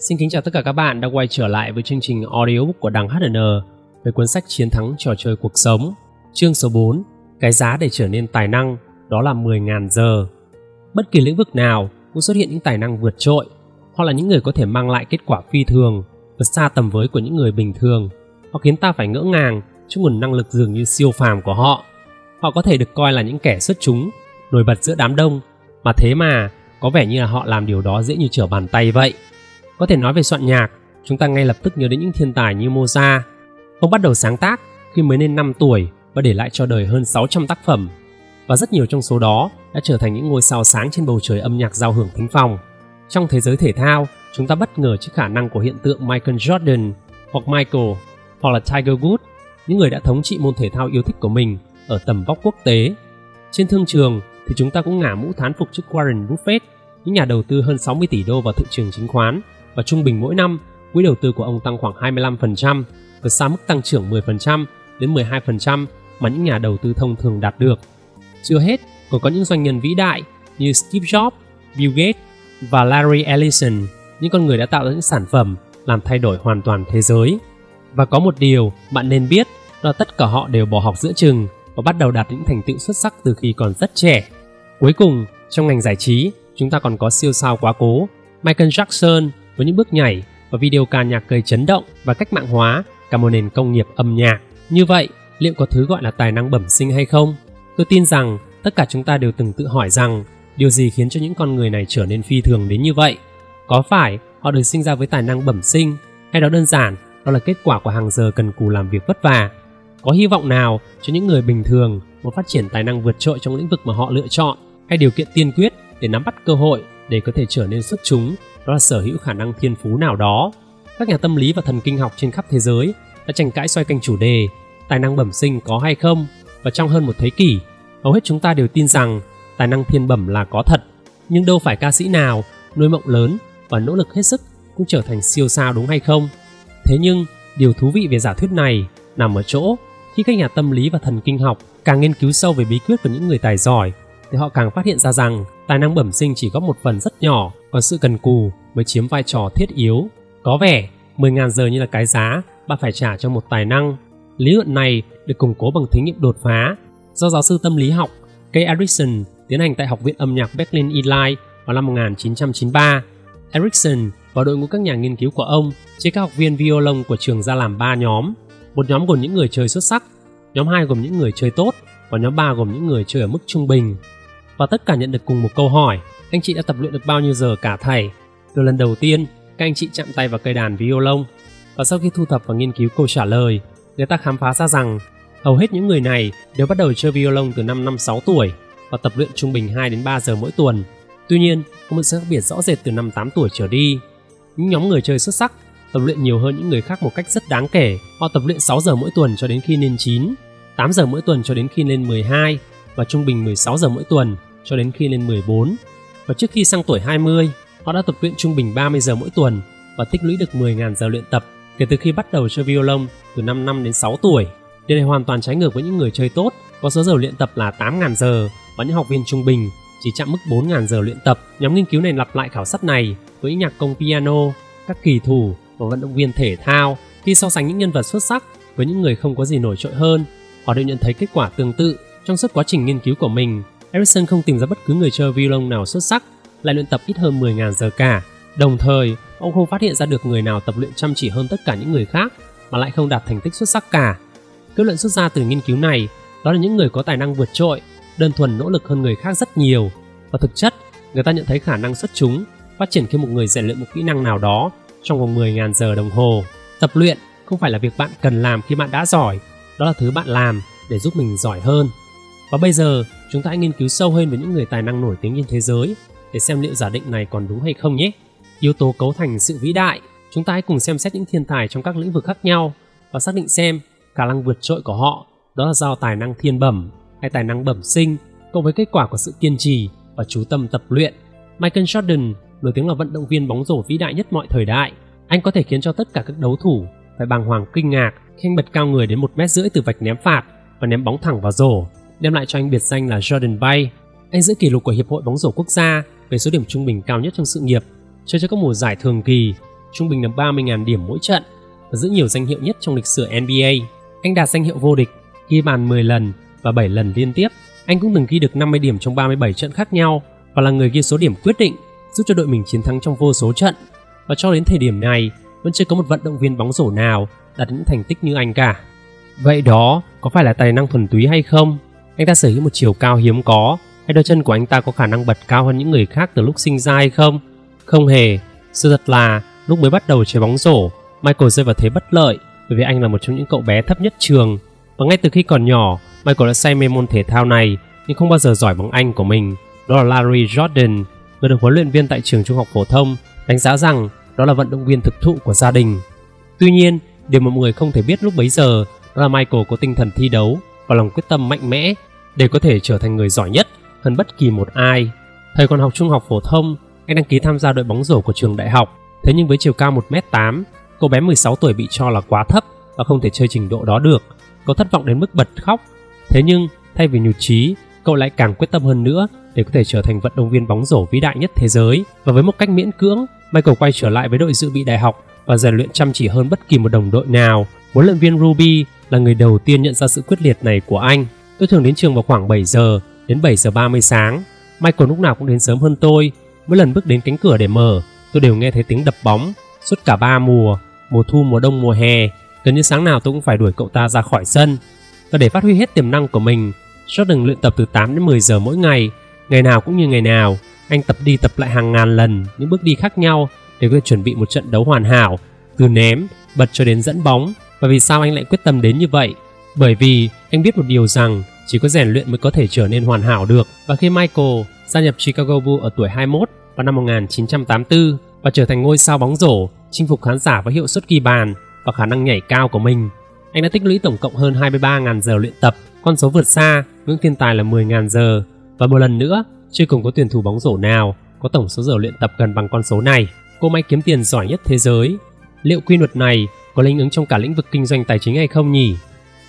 Xin kính chào tất cả các bạn đã quay trở lại với chương trình audiobook của đằng HN e về cuốn sách Chiến thắng trò chơi cuộc sống. Chương số 4, cái giá để trở nên tài năng, đó là 10.000 giờ. Bất kỳ lĩnh vực nào cũng xuất hiện những tài năng vượt trội, hoặc là những người có thể mang lại kết quả phi thường, vượt xa tầm với của những người bình thường. Họ khiến ta phải ngỡ ngàng trước nguồn năng lực dường như siêu phàm của họ. Họ có thể được coi là những kẻ xuất chúng, nổi bật giữa đám đông, mà thế mà có vẻ như là họ làm điều đó dễ như trở bàn tay vậy. Có thể nói về soạn nhạc, chúng ta ngay lập tức nhớ đến những thiên tài như Mozart. Ông bắt đầu sáng tác khi mới lên 5 tuổi và để lại cho đời hơn 600 tác phẩm. Và rất nhiều trong số đó đã trở thành những ngôi sao sáng trên bầu trời âm nhạc giao hưởng thính phòng. Trong thế giới thể thao, chúng ta bất ngờ trước khả năng của hiện tượng Michael Jordan hoặc Michael hoặc là Tiger Woods, những người đã thống trị môn thể thao yêu thích của mình ở tầm vóc quốc tế. Trên thương trường thì chúng ta cũng ngả mũ thán phục trước Warren Buffett, những nhà đầu tư hơn 60 tỷ đô vào thị trường chứng khoán và trung bình mỗi năm quỹ đầu tư của ông tăng khoảng 25%, vượt xa mức tăng trưởng 10% đến 12% mà những nhà đầu tư thông thường đạt được. Chưa hết, còn có những doanh nhân vĩ đại như Steve Jobs, Bill Gates và Larry Ellison, những con người đã tạo ra những sản phẩm làm thay đổi hoàn toàn thế giới. Và có một điều bạn nên biết là tất cả họ đều bỏ học giữa chừng và bắt đầu đạt những thành tựu xuất sắc từ khi còn rất trẻ. Cuối cùng, trong ngành giải trí, chúng ta còn có siêu sao quá cố Michael Jackson với những bước nhảy và video ca nhạc gây chấn động và cách mạng hóa cả một nền công nghiệp âm nhạc. Như vậy, liệu có thứ gọi là tài năng bẩm sinh hay không? Tôi tin rằng tất cả chúng ta đều từng tự hỏi rằng điều gì khiến cho những con người này trở nên phi thường đến như vậy? Có phải họ được sinh ra với tài năng bẩm sinh hay đó đơn giản đó là kết quả của hàng giờ cần cù làm việc vất vả? Có hy vọng nào cho những người bình thường muốn phát triển tài năng vượt trội trong lĩnh vực mà họ lựa chọn hay điều kiện tiên quyết để nắm bắt cơ hội để có thể trở nên xuất chúng đó là sở hữu khả năng thiên phú nào đó. Các nhà tâm lý và thần kinh học trên khắp thế giới đã tranh cãi xoay quanh chủ đề tài năng bẩm sinh có hay không và trong hơn một thế kỷ, hầu hết chúng ta đều tin rằng tài năng thiên bẩm là có thật. Nhưng đâu phải ca sĩ nào nuôi mộng lớn và nỗ lực hết sức cũng trở thành siêu sao đúng hay không? Thế nhưng, điều thú vị về giả thuyết này nằm ở chỗ khi các nhà tâm lý và thần kinh học càng nghiên cứu sâu về bí quyết của những người tài giỏi thì họ càng phát hiện ra rằng tài năng bẩm sinh chỉ có một phần rất nhỏ, còn sự cần cù mới chiếm vai trò thiết yếu. Có vẻ 10.000 giờ như là cái giá bạn phải trả cho một tài năng. Lý luận này được củng cố bằng thí nghiệm đột phá do giáo sư tâm lý học Kay Erickson tiến hành tại Học viện âm nhạc Berlin Eli vào năm 1993. Erickson và đội ngũ các nhà nghiên cứu của ông chia các học viên violon của trường ra làm 3 nhóm. Một nhóm gồm những người chơi xuất sắc, nhóm 2 gồm những người chơi tốt và nhóm 3 gồm những người chơi ở mức trung bình và tất cả nhận được cùng một câu hỏi anh chị đã tập luyện được bao nhiêu giờ cả thầy từ lần đầu tiên các anh chị chạm tay vào cây đàn violon và sau khi thu thập và nghiên cứu câu trả lời người ta khám phá ra rằng hầu hết những người này đều bắt đầu chơi violon từ năm năm 6 tuổi và tập luyện trung bình 2 đến 3 giờ mỗi tuần. Tuy nhiên, có một sự khác biệt rõ rệt từ năm 8 tuổi trở đi. Những nhóm người chơi xuất sắc tập luyện nhiều hơn những người khác một cách rất đáng kể. Họ tập luyện 6 giờ mỗi tuần cho đến khi lên 9, 8 giờ mỗi tuần cho đến khi lên 12 và trung bình 16 giờ mỗi tuần cho đến khi lên 14. Và trước khi sang tuổi 20, họ đã tập luyện trung bình 30 giờ mỗi tuần và tích lũy được 10.000 giờ luyện tập kể từ khi bắt đầu chơi violon từ 5 năm đến 6 tuổi. Điều này hoàn toàn trái ngược với những người chơi tốt có số giờ luyện tập là 8.000 giờ và những học viên trung bình chỉ chạm mức 4.000 giờ luyện tập. Nhóm nghiên cứu này lặp lại khảo sát này với nhạc công piano, các kỳ thủ và vận động viên thể thao. Khi so sánh những nhân vật xuất sắc với những người không có gì nổi trội hơn, họ đều nhận thấy kết quả tương tự trong suốt quá trình nghiên cứu của mình Ericsson không tìm ra bất cứ người chơi violon nào xuất sắc, lại luyện tập ít hơn 10.000 giờ cả. Đồng thời, ông không phát hiện ra được người nào tập luyện chăm chỉ hơn tất cả những người khác mà lại không đạt thành tích xuất sắc cả. Kết luận xuất ra từ nghiên cứu này đó là những người có tài năng vượt trội, đơn thuần nỗ lực hơn người khác rất nhiều. Và thực chất, người ta nhận thấy khả năng xuất chúng phát triển khi một người rèn luyện một kỹ năng nào đó trong vòng 10.000 giờ đồng hồ. Tập luyện không phải là việc bạn cần làm khi bạn đã giỏi, đó là thứ bạn làm để giúp mình giỏi hơn. Và bây giờ, chúng ta hãy nghiên cứu sâu hơn về những người tài năng nổi tiếng trên thế giới để xem liệu giả định này còn đúng hay không nhé. Yếu tố cấu thành sự vĩ đại, chúng ta hãy cùng xem xét những thiên tài trong các lĩnh vực khác nhau và xác định xem khả năng vượt trội của họ đó là do tài năng thiên bẩm hay tài năng bẩm sinh cộng với kết quả của sự kiên trì và chú tâm tập luyện. Michael Jordan nổi tiếng là vận động viên bóng rổ vĩ đại nhất mọi thời đại. Anh có thể khiến cho tất cả các đấu thủ phải bàng hoàng kinh ngạc khi anh bật cao người đến một mét rưỡi từ vạch ném phạt và ném bóng thẳng vào rổ đem lại cho anh biệt danh là Jordan Bay. Anh giữ kỷ lục của Hiệp hội bóng rổ quốc gia về số điểm trung bình cao nhất trong sự nghiệp, chơi cho các mùa giải thường kỳ trung bình là 30.000 điểm mỗi trận và giữ nhiều danh hiệu nhất trong lịch sử NBA. Anh đạt danh hiệu vô địch, ghi bàn 10 lần và 7 lần liên tiếp. Anh cũng từng ghi được 50 điểm trong 37 trận khác nhau và là người ghi số điểm quyết định, giúp cho đội mình chiến thắng trong vô số trận. Và cho đến thời điểm này, vẫn chưa có một vận động viên bóng rổ nào đạt những thành tích như anh cả. Vậy đó có phải là tài năng thuần túy hay không? Anh ta sở hữu một chiều cao hiếm có hay đôi chân của anh ta có khả năng bật cao hơn những người khác từ lúc sinh ra hay không? Không hề. Sự thật là lúc mới bắt đầu chơi bóng rổ, Michael rơi vào thế bất lợi bởi vì anh là một trong những cậu bé thấp nhất trường và ngay từ khi còn nhỏ, Michael đã say mê môn thể thao này nhưng không bao giờ giỏi bằng anh của mình. Đó là Larry Jordan, người được huấn luyện viên tại trường trung học phổ thông, đánh giá rằng đó là vận động viên thực thụ của gia đình. Tuy nhiên, điều mà mọi người không thể biết lúc bấy giờ đó là Michael có tinh thần thi đấu và lòng quyết tâm mạnh mẽ để có thể trở thành người giỏi nhất hơn bất kỳ một ai. Thời còn học trung học phổ thông, anh đăng ký tham gia đội bóng rổ của trường đại học. Thế nhưng với chiều cao 1m8, cô bé 16 tuổi bị cho là quá thấp và không thể chơi trình độ đó được. Cậu thất vọng đến mức bật khóc. Thế nhưng, thay vì nhụt chí, cậu lại càng quyết tâm hơn nữa để có thể trở thành vận động viên bóng rổ vĩ đại nhất thế giới. Và với một cách miễn cưỡng, Michael quay trở lại với đội dự bị đại học và rèn luyện chăm chỉ hơn bất kỳ một đồng đội nào. Huấn luyện viên Ruby là người đầu tiên nhận ra sự quyết liệt này của anh. Tôi thường đến trường vào khoảng 7 giờ đến 7 giờ 30 sáng. Michael lúc nào cũng đến sớm hơn tôi. Mỗi lần bước đến cánh cửa để mở, tôi đều nghe thấy tiếng đập bóng. Suốt cả ba mùa, mùa thu, mùa đông, mùa hè, gần như sáng nào tôi cũng phải đuổi cậu ta ra khỏi sân. Và để phát huy hết tiềm năng của mình, Jordan luyện tập từ 8 đến 10 giờ mỗi ngày, ngày nào cũng như ngày nào. Anh tập đi tập lại hàng ngàn lần những bước đi khác nhau để có thể chuẩn bị một trận đấu hoàn hảo, từ ném, bật cho đến dẫn bóng. Và vì sao anh lại quyết tâm đến như vậy? Bởi vì anh biết một điều rằng chỉ có rèn luyện mới có thể trở nên hoàn hảo được. Và khi Michael gia nhập Chicago Bulls ở tuổi 21 vào năm 1984 và trở thành ngôi sao bóng rổ, chinh phục khán giả với hiệu suất ghi bàn và khả năng nhảy cao của mình, anh đã tích lũy tổng cộng hơn 23.000 giờ luyện tập, con số vượt xa ngưỡng thiên tài là 10.000 giờ. Và một lần nữa, chưa cùng có tuyển thủ bóng rổ nào có tổng số giờ luyện tập gần bằng con số này. Cô máy kiếm tiền giỏi nhất thế giới. Liệu quy luật này có linh ứng trong cả lĩnh vực kinh doanh tài chính hay không nhỉ?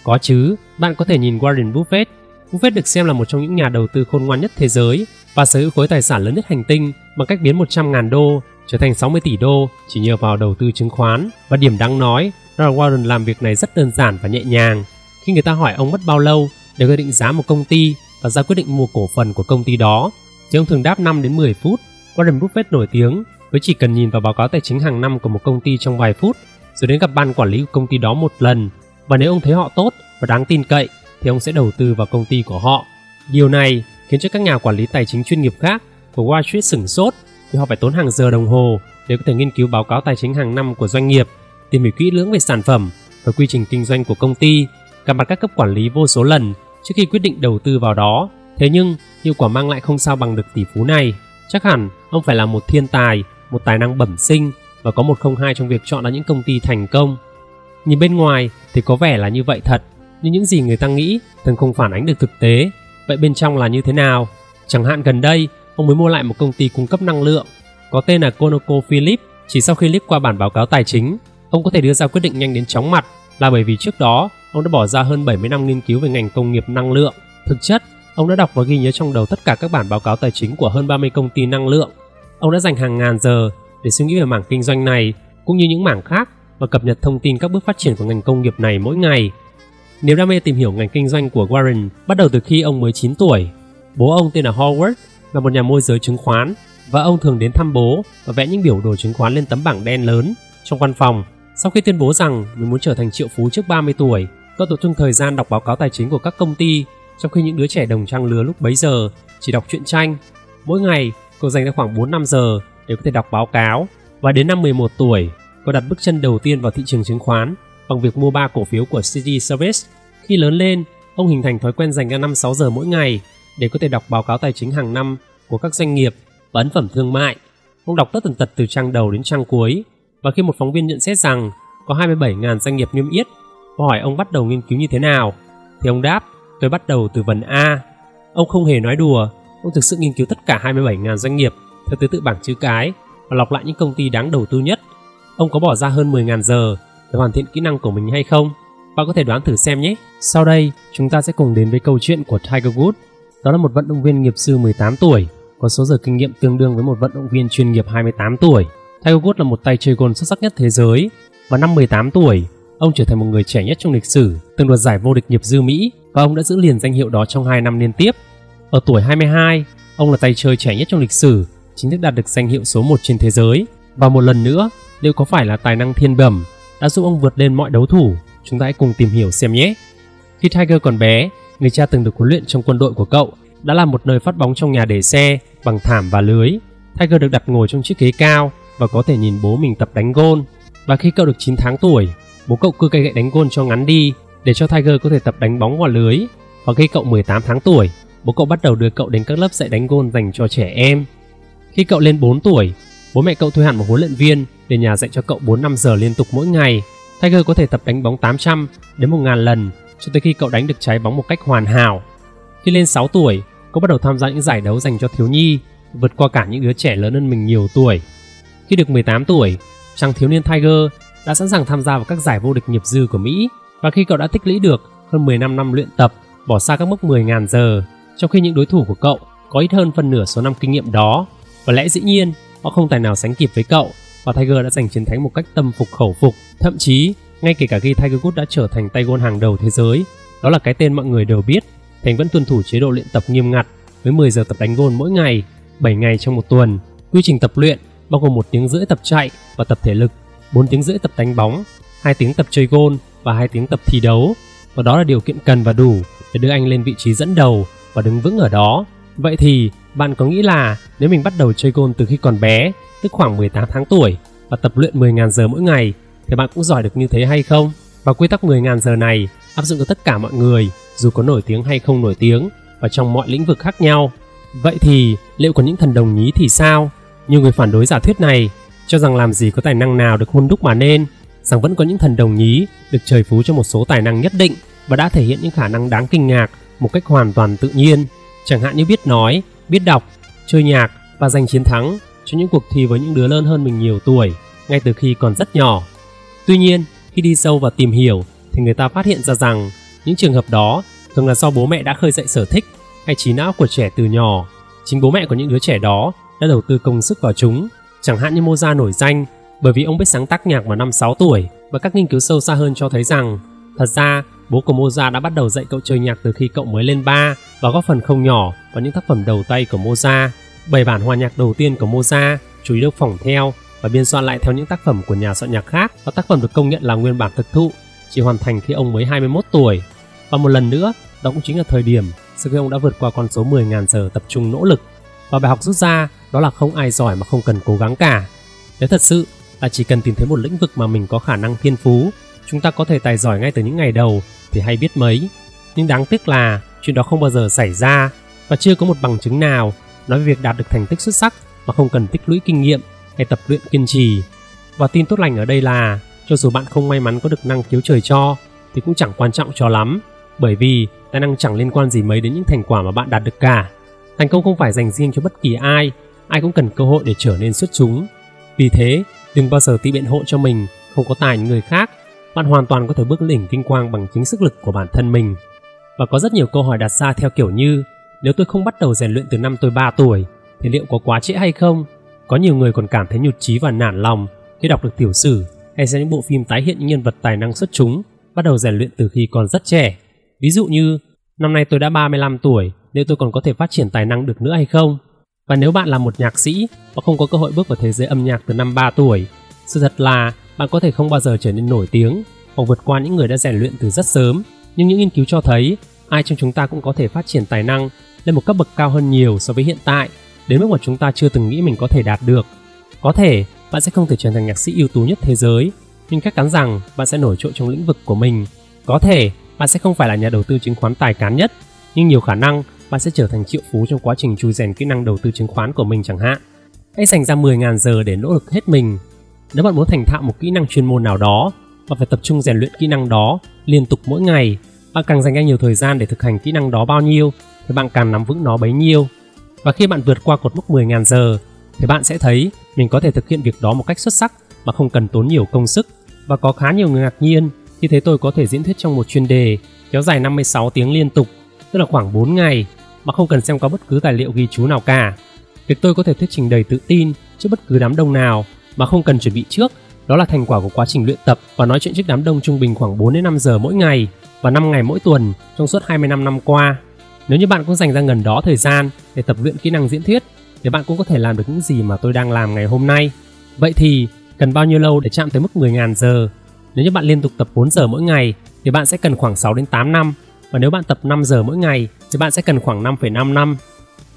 Có chứ, bạn có thể nhìn Warren Buffett. Buffett được xem là một trong những nhà đầu tư khôn ngoan nhất thế giới và sở hữu khối tài sản lớn nhất hành tinh bằng cách biến 100.000 đô trở thành 60 tỷ đô chỉ nhờ vào đầu tư chứng khoán. Và điểm đáng nói đó là Warren làm việc này rất đơn giản và nhẹ nhàng. Khi người ta hỏi ông mất bao lâu để quyết định giá một công ty và ra quyết định mua cổ phần của công ty đó, thì ông thường đáp 5 đến 10 phút. Warren Buffett nổi tiếng với chỉ cần nhìn vào báo cáo tài chính hàng năm của một công ty trong vài phút rồi đến gặp ban quản lý của công ty đó một lần và nếu ông thấy họ tốt và đáng tin cậy thì ông sẽ đầu tư vào công ty của họ. Điều này khiến cho các nhà quản lý tài chính chuyên nghiệp khác của Wall Street sửng sốt vì họ phải tốn hàng giờ đồng hồ để có thể nghiên cứu báo cáo tài chính hàng năm của doanh nghiệp, tìm hiểu kỹ lưỡng về sản phẩm và quy trình kinh doanh của công ty, gặp mặt các cấp quản lý vô số lần trước khi quyết định đầu tư vào đó. Thế nhưng, hiệu quả mang lại không sao bằng được tỷ phú này. Chắc hẳn ông phải là một thiên tài, một tài năng bẩm sinh và có một không hai trong việc chọn ra những công ty thành công. Nhìn bên ngoài thì có vẻ là như vậy thật, nhưng những gì người ta nghĩ thường không phản ánh được thực tế. Vậy bên trong là như thế nào? Chẳng hạn gần đây, ông mới mua lại một công ty cung cấp năng lượng có tên là ConocoPhillips. Chỉ sau khi liếc qua bản báo cáo tài chính, ông có thể đưa ra quyết định nhanh đến chóng mặt là bởi vì trước đó ông đã bỏ ra hơn 70 năm nghiên cứu về ngành công nghiệp năng lượng. Thực chất, ông đã đọc và ghi nhớ trong đầu tất cả các bản báo cáo tài chính của hơn 30 công ty năng lượng. Ông đã dành hàng ngàn giờ để suy nghĩ về mảng kinh doanh này cũng như những mảng khác và cập nhật thông tin các bước phát triển của ngành công nghiệp này mỗi ngày. Nếu đam mê tìm hiểu ngành kinh doanh của Warren bắt đầu từ khi ông mới 9 tuổi, bố ông tên là Howard là một nhà môi giới chứng khoán và ông thường đến thăm bố và vẽ những biểu đồ chứng khoán lên tấm bảng đen lớn trong văn phòng. Sau khi tuyên bố rằng mình muốn trở thành triệu phú trước 30 tuổi, cậu tập trung thời gian đọc báo cáo tài chính của các công ty, trong khi những đứa trẻ đồng trang lứa lúc bấy giờ chỉ đọc truyện tranh. Mỗi ngày, cậu dành ra khoảng 4 năm giờ để có thể đọc báo cáo và đến năm 11 tuổi, và đặt bước chân đầu tiên vào thị trường chứng khoán bằng việc mua ba cổ phiếu của City Service. Khi lớn lên, ông hình thành thói quen dành ra 5-6 giờ mỗi ngày để có thể đọc báo cáo tài chính hàng năm của các doanh nghiệp và ấn phẩm thương mại. Ông đọc tất tần tật từ trang đầu đến trang cuối và khi một phóng viên nhận xét rằng có 27.000 doanh nghiệp niêm yết và hỏi ông bắt đầu nghiên cứu như thế nào thì ông đáp tôi bắt đầu từ phần A. Ông không hề nói đùa, ông thực sự nghiên cứu tất cả 27.000 doanh nghiệp theo thứ tự bảng chữ cái và lọc lại những công ty đáng đầu tư nhất. Ông có bỏ ra hơn 10.000 giờ để hoàn thiện kỹ năng của mình hay không? Bạn có thể đoán thử xem nhé. Sau đây, chúng ta sẽ cùng đến với câu chuyện của Tiger Woods. Đó là một vận động viên nghiệp dư 18 tuổi, có số giờ kinh nghiệm tương đương với một vận động viên chuyên nghiệp 28 tuổi. Tiger Woods là một tay chơi golf xuất sắc nhất thế giới và năm 18 tuổi, ông trở thành một người trẻ nhất trong lịch sử từng đoạt giải vô địch nghiệp dư Mỹ và ông đã giữ liền danh hiệu đó trong 2 năm liên tiếp. Ở tuổi 22, ông là tay chơi trẻ nhất trong lịch sử, chính thức đạt được danh hiệu số 1 trên thế giới. Và một lần nữa, liệu có phải là tài năng thiên bẩm đã giúp ông vượt lên mọi đấu thủ? Chúng ta hãy cùng tìm hiểu xem nhé. Khi Tiger còn bé, người cha từng được huấn luyện trong quân đội của cậu đã là một nơi phát bóng trong nhà để xe bằng thảm và lưới. Tiger được đặt ngồi trong chiếc ghế cao và có thể nhìn bố mình tập đánh gôn. Và khi cậu được 9 tháng tuổi, bố cậu cưa cây gậy đánh gôn cho ngắn đi để cho Tiger có thể tập đánh bóng vào lưới. Và khi cậu 18 tháng tuổi, bố cậu bắt đầu đưa cậu đến các lớp dạy đánh gôn dành cho trẻ em. Khi cậu lên 4 tuổi, bố mẹ cậu thuê hẳn một huấn luyện viên để nhà dạy cho cậu 4 năm giờ liên tục mỗi ngày. Tiger có thể tập đánh bóng 800 đến 1000 lần cho tới khi cậu đánh được trái bóng một cách hoàn hảo. Khi lên 6 tuổi, cậu bắt đầu tham gia những giải đấu dành cho thiếu nhi, vượt qua cả những đứa trẻ lớn hơn mình nhiều tuổi. Khi được 18 tuổi, chàng thiếu niên Tiger đã sẵn sàng tham gia vào các giải vô địch nghiệp dư của Mỹ và khi cậu đã tích lũy được hơn 15 năm luyện tập, bỏ xa các mức 10.000 giờ, trong khi những đối thủ của cậu có ít hơn phân nửa số năm kinh nghiệm đó. Và lẽ dĩ nhiên, họ không tài nào sánh kịp với cậu và Tiger đã giành chiến thắng một cách tâm phục khẩu phục. Thậm chí, ngay kể cả khi Tiger Woods đã trở thành tay gôn hàng đầu thế giới, đó là cái tên mọi người đều biết, Thành vẫn tuân thủ chế độ luyện tập nghiêm ngặt với 10 giờ tập đánh gôn mỗi ngày, 7 ngày trong một tuần. Quy trình tập luyện bao gồm một tiếng rưỡi tập chạy và tập thể lực, 4 tiếng rưỡi tập đánh bóng, 2 tiếng tập chơi gôn và 2 tiếng tập thi đấu. Và đó là điều kiện cần và đủ để đưa anh lên vị trí dẫn đầu và đứng vững ở đó. Vậy thì bạn có nghĩ là nếu mình bắt đầu chơi gôn từ khi còn bé, tức khoảng 18 tháng tuổi và tập luyện 10.000 giờ mỗi ngày thì bạn cũng giỏi được như thế hay không? Và quy tắc 10.000 giờ này áp dụng cho tất cả mọi người dù có nổi tiếng hay không nổi tiếng và trong mọi lĩnh vực khác nhau. Vậy thì liệu có những thần đồng nhí thì sao? Nhiều người phản đối giả thuyết này cho rằng làm gì có tài năng nào được hôn đúc mà nên, rằng vẫn có những thần đồng nhí được trời phú cho một số tài năng nhất định và đã thể hiện những khả năng đáng kinh ngạc một cách hoàn toàn tự nhiên, chẳng hạn như biết nói, biết đọc, chơi nhạc và giành chiến thắng cho những cuộc thi với những đứa lớn hơn mình nhiều tuổi ngay từ khi còn rất nhỏ. Tuy nhiên, khi đi sâu và tìm hiểu thì người ta phát hiện ra rằng những trường hợp đó thường là do bố mẹ đã khơi dậy sở thích hay trí não của trẻ từ nhỏ. Chính bố mẹ của những đứa trẻ đó đã đầu tư công sức vào chúng. Chẳng hạn như Mozart nổi danh bởi vì ông biết sáng tác nhạc vào năm 6 tuổi và các nghiên cứu sâu xa hơn cho thấy rằng thật ra bố của Mozart đã bắt đầu dạy cậu chơi nhạc từ khi cậu mới lên 3 và góp phần không nhỏ vào những tác phẩm đầu tay của Mozart. Bảy bản hòa nhạc đầu tiên của Mozart chủ yếu được phỏng theo và biên soạn lại theo những tác phẩm của nhà soạn nhạc khác và tác phẩm được công nhận là nguyên bản thực thụ chỉ hoàn thành khi ông mới 21 tuổi. Và một lần nữa, đó cũng chính là thời điểm sau khi ông đã vượt qua con số 10.000 giờ tập trung nỗ lực. Và bài học rút ra đó là không ai giỏi mà không cần cố gắng cả. Nếu thật sự là chỉ cần tìm thấy một lĩnh vực mà mình có khả năng thiên phú, chúng ta có thể tài giỏi ngay từ những ngày đầu thì hay biết mấy. Nhưng đáng tiếc là chuyện đó không bao giờ xảy ra và chưa có một bằng chứng nào nói về việc đạt được thành tích xuất sắc mà không cần tích lũy kinh nghiệm hay tập luyện kiên trì. Và tin tốt lành ở đây là cho dù bạn không may mắn có được năng khiếu trời cho thì cũng chẳng quan trọng cho lắm, bởi vì tài năng chẳng liên quan gì mấy đến những thành quả mà bạn đạt được cả thành công không phải dành riêng cho bất kỳ ai ai cũng cần cơ hội để trở nên xuất chúng vì thế, đừng bao giờ tự biện hộ cho mình không có tài như người khác bạn hoàn toàn có thể bước lên đỉnh vinh quang bằng chính sức lực của bản thân mình và có rất nhiều câu hỏi đặt ra theo kiểu như nếu tôi không bắt đầu rèn luyện từ năm tôi 3 tuổi thì liệu có quá trễ hay không có nhiều người còn cảm thấy nhụt chí và nản lòng khi đọc được tiểu sử hay xem những bộ phim tái hiện những nhân vật tài năng xuất chúng bắt đầu rèn luyện từ khi còn rất trẻ. Ví dụ như, năm nay tôi đã 35 tuổi, liệu tôi còn có thể phát triển tài năng được nữa hay không? Và nếu bạn là một nhạc sĩ và không có cơ hội bước vào thế giới âm nhạc từ năm 3 tuổi, sự thật là bạn có thể không bao giờ trở nên nổi tiếng hoặc vượt qua những người đã rèn luyện từ rất sớm. Nhưng những nghiên cứu cho thấy, ai trong chúng ta cũng có thể phát triển tài năng lên một cấp bậc cao hơn nhiều so với hiện tại, đến mức mà chúng ta chưa từng nghĩ mình có thể đạt được. Có thể bạn sẽ không thể trở thành nhạc sĩ ưu tú nhất thế giới, nhưng chắc chắn rằng bạn sẽ nổi trội trong lĩnh vực của mình. Có thể bạn sẽ không phải là nhà đầu tư chứng khoán tài cán nhất, nhưng nhiều khả năng bạn sẽ trở thành triệu phú trong quá trình chui rèn kỹ năng đầu tư chứng khoán của mình chẳng hạn. Hãy dành ra 10.000 giờ để nỗ lực hết mình. Nếu bạn muốn thành thạo một kỹ năng chuyên môn nào đó, bạn phải tập trung rèn luyện kỹ năng đó liên tục mỗi ngày. Bạn càng dành ra nhiều thời gian để thực hành kỹ năng đó bao nhiêu, thì bạn càng nắm vững nó bấy nhiêu. Và khi bạn vượt qua cột mốc 10.000 giờ, thì bạn sẽ thấy mình có thể thực hiện việc đó một cách xuất sắc mà không cần tốn nhiều công sức và có khá nhiều người ngạc nhiên khi thấy tôi có thể diễn thuyết trong một chuyên đề kéo dài 56 tiếng liên tục, tức là khoảng 4 ngày mà không cần xem có bất cứ tài liệu ghi chú nào cả. Việc tôi có thể thuyết trình đầy tự tin trước bất cứ đám đông nào mà không cần chuẩn bị trước, đó là thành quả của quá trình luyện tập và nói chuyện trước đám đông trung bình khoảng 4 đến 5 giờ mỗi ngày và 5 ngày mỗi tuần trong suốt 25 năm qua. Nếu như bạn cũng dành ra gần đó thời gian để tập luyện kỹ năng diễn thuyết thì bạn cũng có thể làm được những gì mà tôi đang làm ngày hôm nay. Vậy thì cần bao nhiêu lâu để chạm tới mức 10.000 giờ? Nếu như bạn liên tục tập 4 giờ mỗi ngày thì bạn sẽ cần khoảng 6 đến 8 năm và nếu bạn tập 5 giờ mỗi ngày thì bạn sẽ cần khoảng 5,5 năm.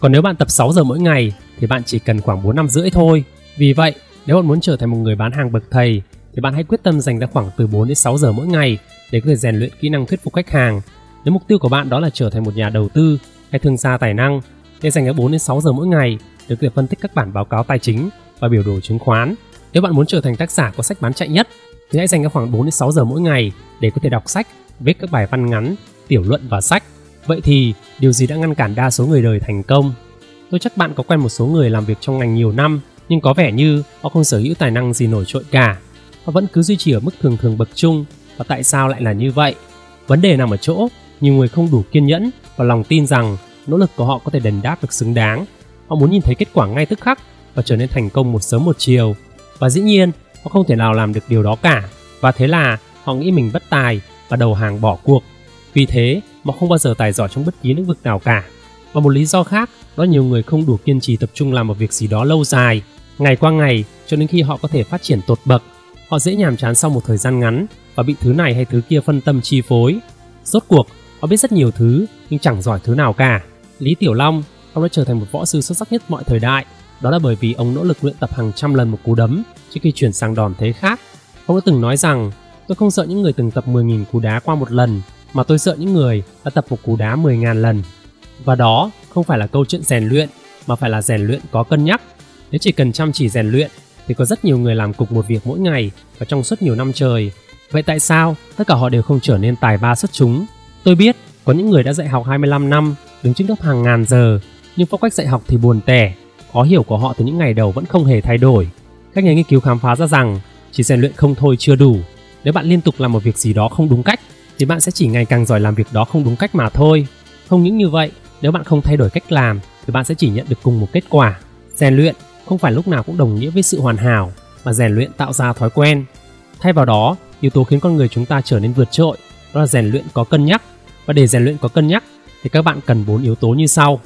Còn nếu bạn tập 6 giờ mỗi ngày thì bạn chỉ cần khoảng 4 năm rưỡi thôi. Vì vậy, nếu bạn muốn trở thành một người bán hàng bậc thầy thì bạn hãy quyết tâm dành ra khoảng từ 4 đến 6 giờ mỗi ngày để có thể rèn luyện kỹ năng thuyết phục khách hàng. Nếu mục tiêu của bạn đó là trở thành một nhà đầu tư hay thương gia tài năng, thì dành ra 4 đến 6 giờ mỗi ngày để có thể phân tích các bản báo cáo tài chính và biểu đồ chứng khoán. Nếu bạn muốn trở thành tác giả có sách bán chạy nhất thì hãy dành ra khoảng 4 đến 6 giờ mỗi ngày để có thể đọc sách, viết các bài văn ngắn, tiểu luận và sách. Vậy thì điều gì đã ngăn cản đa số người đời thành công? Tôi chắc bạn có quen một số người làm việc trong ngành nhiều năm nhưng có vẻ như họ không sở hữu tài năng gì nổi trội cả. Họ vẫn cứ duy trì ở mức thường thường bậc trung và tại sao lại là như vậy? Vấn đề nằm ở chỗ nhiều người không đủ kiên nhẫn và lòng tin rằng nỗ lực của họ có thể đền đáp được xứng đáng. Họ muốn nhìn thấy kết quả ngay tức khắc và trở nên thành công một sớm một chiều. Và dĩ nhiên, họ không thể nào làm được điều đó cả. Và thế là họ nghĩ mình bất tài và đầu hàng bỏ cuộc. Vì thế họ không bao giờ tài giỏi trong bất kỳ lĩnh vực nào cả. Và một lý do khác đó nhiều người không đủ kiên trì tập trung làm một việc gì đó lâu dài, ngày qua ngày cho đến khi họ có thể phát triển tột bậc. Họ dễ nhàm chán sau một thời gian ngắn và bị thứ này hay thứ kia phân tâm chi phối. Rốt cuộc, họ biết rất nhiều thứ nhưng chẳng giỏi thứ nào cả. Lý Tiểu Long, ông đã trở thành một võ sư xuất sắc nhất mọi thời đại. Đó là bởi vì ông nỗ lực luyện tập hàng trăm lần một cú đấm trước khi chuyển sang đòn thế khác. Ông đã từng nói rằng, tôi không sợ những người từng tập 10.000 cú đá qua một lần, mà tôi sợ những người đã tập một cú đá 10.000 lần. Và đó không phải là câu chuyện rèn luyện, mà phải là rèn luyện có cân nhắc. Nếu chỉ cần chăm chỉ rèn luyện, thì có rất nhiều người làm cục một việc mỗi ngày và trong suốt nhiều năm trời. Vậy tại sao tất cả họ đều không trở nên tài ba xuất chúng? Tôi biết có những người đã dạy học 25 năm, đứng trước lớp hàng ngàn giờ, nhưng phong cách dạy học thì buồn tẻ, khó hiểu của họ từ những ngày đầu vẫn không hề thay đổi. Các nhà nghiên cứu khám phá ra rằng chỉ rèn luyện không thôi chưa đủ. Nếu bạn liên tục làm một việc gì đó không đúng cách, thì bạn sẽ chỉ ngày càng giỏi làm việc đó không đúng cách mà thôi. Không những như vậy, nếu bạn không thay đổi cách làm, thì bạn sẽ chỉ nhận được cùng một kết quả. Rèn luyện không phải lúc nào cũng đồng nghĩa với sự hoàn hảo, mà rèn luyện tạo ra thói quen. Thay vào đó, yếu tố khiến con người chúng ta trở nên vượt trội đó là rèn luyện có cân nhắc và để rèn luyện có cân nhắc thì các bạn cần bốn yếu tố như sau.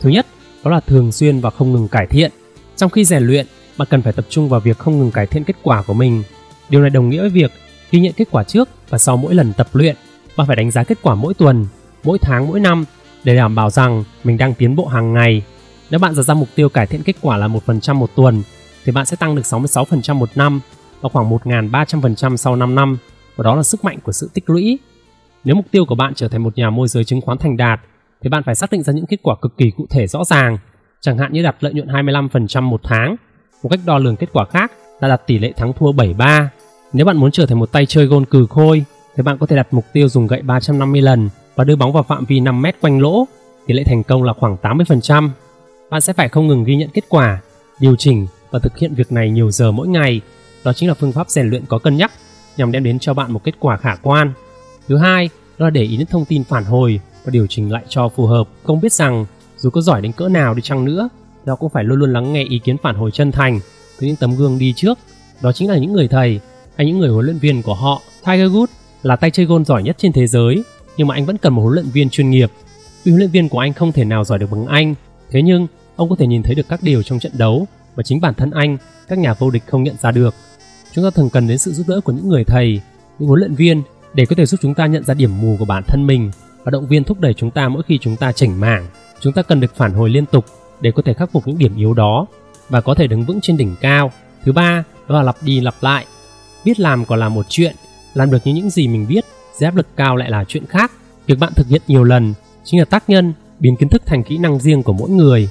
Thứ nhất, đó là thường xuyên và không ngừng cải thiện. Trong khi rèn luyện, bạn cần phải tập trung vào việc không ngừng cải thiện kết quả của mình. Điều này đồng nghĩa với việc ghi nhận kết quả trước và sau mỗi lần tập luyện, bạn phải đánh giá kết quả mỗi tuần, mỗi tháng, mỗi năm để đảm bảo rằng mình đang tiến bộ hàng ngày. Nếu bạn đặt ra mục tiêu cải thiện kết quả là 1% một tuần thì bạn sẽ tăng được 66% một năm và khoảng 1.300% sau 5 năm và đó là sức mạnh của sự tích lũy. Nếu mục tiêu của bạn trở thành một nhà môi giới chứng khoán thành đạt thì bạn phải xác định ra những kết quả cực kỳ cụ thể rõ ràng, chẳng hạn như đặt lợi nhuận 25% một tháng. Một cách đo lường kết quả khác là đặt tỷ lệ thắng thua 73. Nếu bạn muốn trở thành một tay chơi gôn cừ khôi thì bạn có thể đặt mục tiêu dùng gậy 350 lần và đưa bóng vào phạm vi 5 mét quanh lỗ. Tỷ lệ thành công là khoảng 80%. Bạn sẽ phải không ngừng ghi nhận kết quả, điều chỉnh và thực hiện việc này nhiều giờ mỗi ngày. Đó chính là phương pháp rèn luyện có cân nhắc nhằm đem đến cho bạn một kết quả khả quan. Thứ hai, đó là để ý đến thông tin phản hồi và điều chỉnh lại cho phù hợp. Không biết rằng dù có giỏi đến cỡ nào đi chăng nữa, thì họ cũng phải luôn luôn lắng nghe ý kiến phản hồi chân thành từ những tấm gương đi trước. Đó chính là những người thầy hay những người huấn luyện viên của họ. Tiger Woods là tay chơi gôn giỏi nhất trên thế giới, nhưng mà anh vẫn cần một huấn luyện viên chuyên nghiệp. Vì huấn luyện viên của anh không thể nào giỏi được bằng anh, thế nhưng ông có thể nhìn thấy được các điều trong trận đấu mà chính bản thân anh, các nhà vô địch không nhận ra được. Chúng ta thường cần đến sự giúp đỡ của những người thầy, những huấn luyện viên để có thể giúp chúng ta nhận ra điểm mù của bản thân mình và động viên thúc đẩy chúng ta mỗi khi chúng ta chỉnh mảng. Chúng ta cần được phản hồi liên tục để có thể khắc phục những điểm yếu đó và có thể đứng vững trên đỉnh cao. Thứ ba, đó là lặp đi lặp lại. Biết làm còn là một chuyện, làm được như những gì mình biết, giáp áp lực cao lại là chuyện khác. Việc bạn thực hiện nhiều lần chính là tác nhân biến kiến thức thành kỹ năng riêng của mỗi người.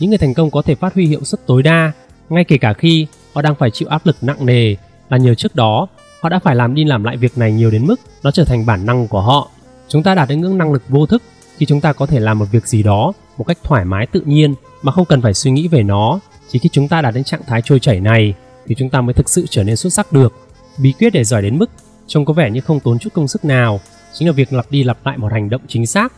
Những người thành công có thể phát huy hiệu suất tối đa, ngay kể cả khi họ đang phải chịu áp lực nặng nề là nhờ trước đó họ đã phải làm đi làm lại việc này nhiều đến mức nó trở thành bản năng của họ. Chúng ta đạt đến ngưỡng năng lực vô thức khi chúng ta có thể làm một việc gì đó một cách thoải mái tự nhiên mà không cần phải suy nghĩ về nó. Chỉ khi chúng ta đạt đến trạng thái trôi chảy này thì chúng ta mới thực sự trở nên xuất sắc được. Bí quyết để giỏi đến mức trông có vẻ như không tốn chút công sức nào chính là việc lặp đi lặp lại một hành động chính xác.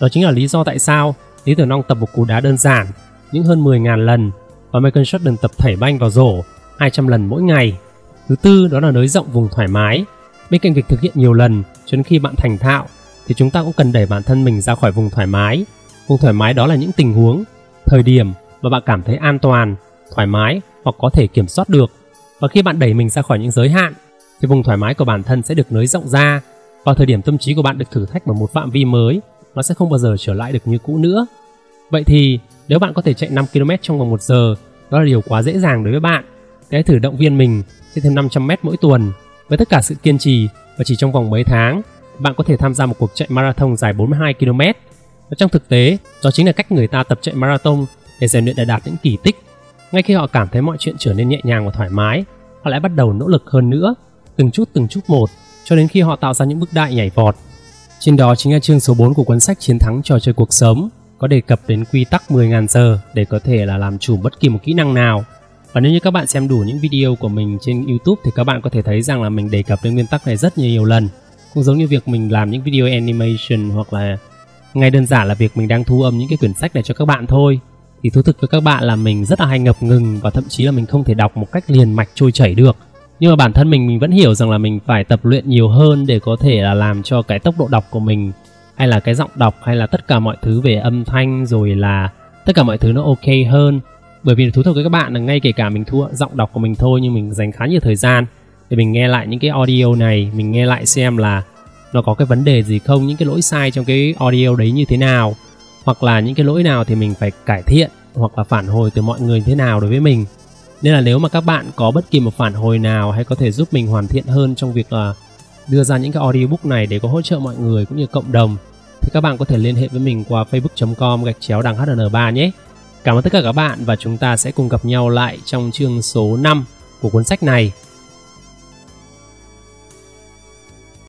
Đó chính là lý do tại sao Lý tưởng nong tập một cú đá đơn giản những hơn 10.000 lần và Michael Jordan tập thảy banh vào rổ 200 lần mỗi ngày. Thứ tư đó là nới rộng vùng thoải mái. Bên cạnh việc thực hiện nhiều lần cho đến khi bạn thành thạo thì chúng ta cũng cần đẩy bản thân mình ra khỏi vùng thoải mái. Vùng thoải mái đó là những tình huống, thời điểm mà bạn cảm thấy an toàn, thoải mái hoặc có thể kiểm soát được. Và khi bạn đẩy mình ra khỏi những giới hạn thì vùng thoải mái của bản thân sẽ được nới rộng ra. Vào thời điểm tâm trí của bạn được thử thách ở một phạm vi mới, nó sẽ không bao giờ trở lại được như cũ nữa. Vậy thì nếu bạn có thể chạy 5 km trong vòng 1 giờ, đó là điều quá dễ dàng đối với bạn. Hãy thử động viên mình chạy thêm 500 m mỗi tuần. Với tất cả sự kiên trì và chỉ trong vòng mấy tháng, bạn có thể tham gia một cuộc chạy marathon dài 42 km. Và trong thực tế, đó chính là cách người ta tập chạy marathon để rèn luyện để đạt những kỳ tích. Ngay khi họ cảm thấy mọi chuyện trở nên nhẹ nhàng và thoải mái, họ lại bắt đầu nỗ lực hơn nữa, từng chút từng chút một, cho đến khi họ tạo ra những bước đại nhảy vọt. Trên đó chính là chương số 4 của cuốn sách Chiến thắng trò chơi cuộc sống, có đề cập đến quy tắc 10.000 giờ để có thể là làm chủ bất kỳ một kỹ năng nào. Và nếu như các bạn xem đủ những video của mình trên YouTube thì các bạn có thể thấy rằng là mình đề cập đến nguyên tắc này rất nhiều lần. Cũng giống như việc mình làm những video animation hoặc là ngay đơn giản là việc mình đang thu âm những cái quyển sách này cho các bạn thôi. Thì thú thực với các bạn là mình rất là hay ngập ngừng và thậm chí là mình không thể đọc một cách liền mạch trôi chảy được. Nhưng mà bản thân mình mình vẫn hiểu rằng là mình phải tập luyện nhiều hơn để có thể là làm cho cái tốc độ đọc của mình hay là cái giọng đọc, hay là tất cả mọi thứ về âm thanh, rồi là tất cả mọi thứ nó ok hơn. Bởi vì thú thật với các bạn là ngay kể cả mình thua giọng đọc của mình thôi, nhưng mình dành khá nhiều thời gian để mình nghe lại những cái audio này, mình nghe lại xem là nó có cái vấn đề gì không, những cái lỗi sai trong cái audio đấy như thế nào, hoặc là những cái lỗi nào thì mình phải cải thiện, hoặc là phản hồi từ mọi người thế nào đối với mình. Nên là nếu mà các bạn có bất kỳ một phản hồi nào hay có thể giúp mình hoàn thiện hơn trong việc là đưa ra những cái audiobook này để có hỗ trợ mọi người cũng như cộng đồng, thì các bạn có thể liên hệ với mình qua facebook.com gạch chéo đằng hn3 nhé. Cảm ơn tất cả các bạn và chúng ta sẽ cùng gặp nhau lại trong chương số 5 của cuốn sách này